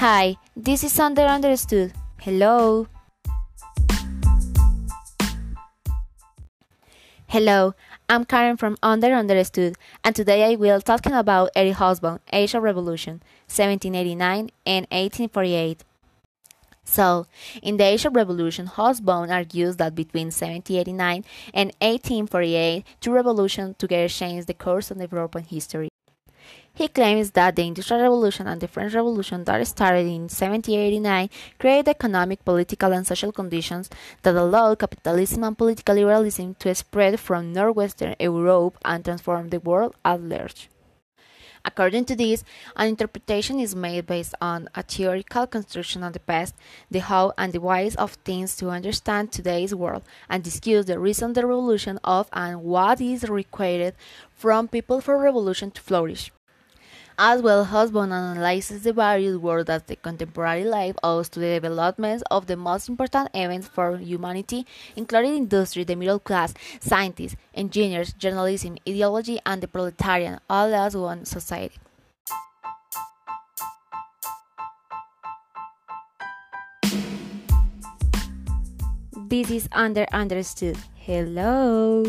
Hi, this is Under Understood. Hello. Hello, I'm Karen from Under Understood, and today I will talking about Eric Hobsbawm, Age of Revolution, 1789 and 1848. So, in the Age of Revolution, Hobsbawm argues that between 1789 and 1848, two revolutions together changed the course of European history. He claims that the Industrial Revolution and the French Revolution that started in 1789 created economic, political, and social conditions that allowed capitalism and political liberalism to spread from northwestern Europe and transform the world at large. According to this, an interpretation is made based on a theoretical construction of the past, the how and the whys of things to understand today's world, and discuss the reason the revolution of and what is required from people for revolution to flourish. As well, Hobsbawm analyzes the various ways that the contemporary life owes to the developments of the most important events for humanity, including industry, the middle class, scientists, engineers, journalism, ideology, and the proletarian, all as one society. This is Under Understood. Hello.